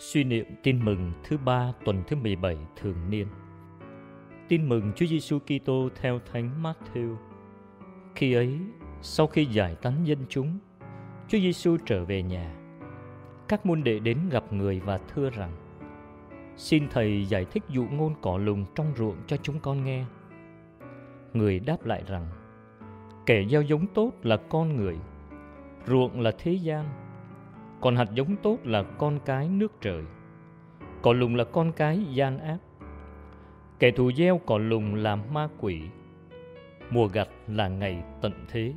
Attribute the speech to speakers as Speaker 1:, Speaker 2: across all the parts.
Speaker 1: Suy niệm tin mừng thứ ba tuần thứ 17 thường niên. Tin mừng Chúa Giêsu Kitô theo Thánh Matthew. Khi ấy, sau khi giải tán dân chúng, Chúa Giêsu trở về nhà. Các môn đệ đến gặp người và thưa rằng: Xin thầy giải thích dụ ngôn cỏ lùng trong ruộng cho chúng con nghe. Người đáp lại rằng: Kẻ gieo giống tốt là con người, ruộng là thế gian còn hạt giống tốt là con cái nước trời. Cỏ lùng là con cái gian ác. Kẻ thù gieo cỏ lùng là ma quỷ. Mùa gặt là ngày tận thế.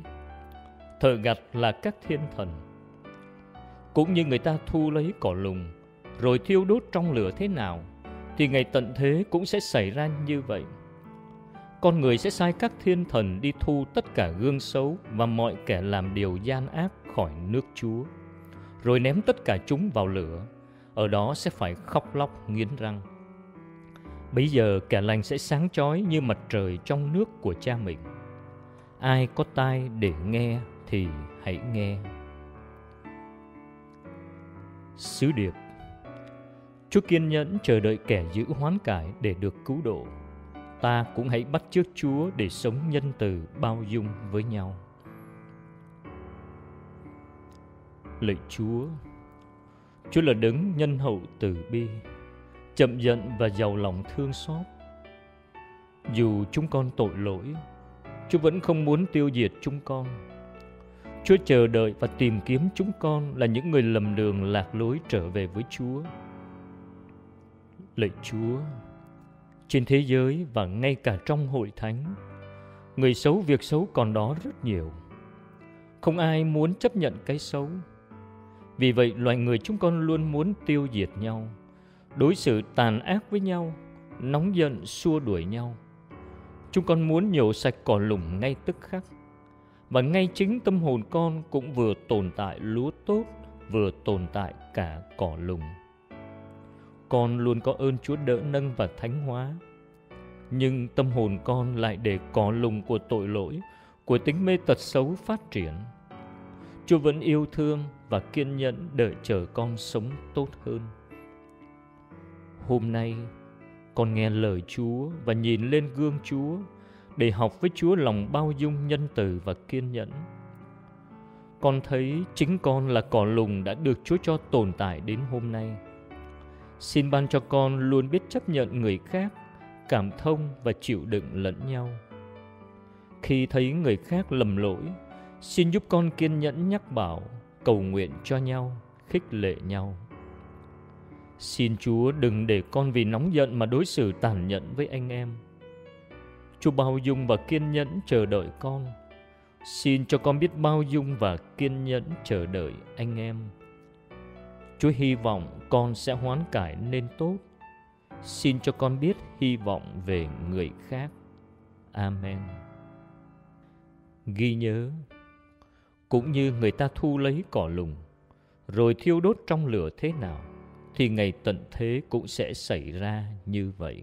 Speaker 1: Thợ gặt là các thiên thần. Cũng như người ta thu lấy cỏ lùng rồi thiêu đốt trong lửa thế nào thì ngày tận thế cũng sẽ xảy ra như vậy. Con người sẽ sai các thiên thần đi thu tất cả gương xấu và mọi kẻ làm điều gian ác khỏi nước Chúa, rồi ném tất cả chúng vào lửa, ở đó sẽ phải khóc lóc nghiến răng. Bây giờ kẻ lành sẽ sáng chói như mặt trời trong nước của cha mình. Ai có tai để nghe thì hãy nghe. Sứ điệp Chúa kiên nhẫn chờ đợi kẻ giữ hoán cải để được cứu độ. Ta cũng hãy bắt chước Chúa để sống nhân từ bao dung với nhau. Lạy Chúa, Chúa là đấng nhân hậu từ bi, chậm giận và giàu lòng thương xót. Dù chúng con tội lỗi, Chúa vẫn không muốn tiêu diệt chúng con. Chúa chờ đợi và tìm kiếm chúng con là những người lầm đường lạc lối trở về với Chúa. Lạy Chúa, trên thế giới và ngay cả trong hội thánh, người xấu việc xấu còn đó rất nhiều. Không ai muốn chấp nhận cái xấu, vì vậy loài người chúng con luôn muốn tiêu diệt nhau, đối xử tàn ác với nhau, nóng giận xua đuổi nhau. Chúng con muốn nhổ sạch cỏ lùng ngay tức khắc. Và ngay chính tâm hồn con cũng vừa tồn tại lúa tốt, vừa tồn tại cả cỏ lùng. Con luôn có ơn Chúa đỡ nâng và thánh hóa. Nhưng tâm hồn con lại để cỏ lùng của tội lỗi, của tính mê tật xấu phát triển – Chúa vẫn yêu thương và kiên nhẫn đợi chờ con sống tốt hơn. Hôm nay, con nghe lời Chúa và nhìn lên gương Chúa để học với Chúa lòng bao dung nhân từ và kiên nhẫn. Con thấy chính con là cỏ lùng đã được Chúa cho tồn tại đến hôm nay. Xin ban cho con luôn biết chấp nhận người khác, cảm thông và chịu đựng lẫn nhau. Khi thấy người khác lầm lỗi, Xin giúp con kiên nhẫn nhắc bảo, cầu nguyện cho nhau, khích lệ nhau. Xin Chúa đừng để con vì nóng giận mà đối xử tàn nhẫn với anh em. Chúa bao dung và kiên nhẫn chờ đợi con. Xin cho con biết bao dung và kiên nhẫn chờ đợi anh em. Chúa hy vọng con sẽ hoán cải nên tốt. Xin cho con biết hy vọng về người khác. Amen. Ghi nhớ cũng như người ta thu lấy cỏ lùng, rồi thiêu đốt trong lửa thế nào, thì ngày tận thế cũng sẽ xảy ra như vậy.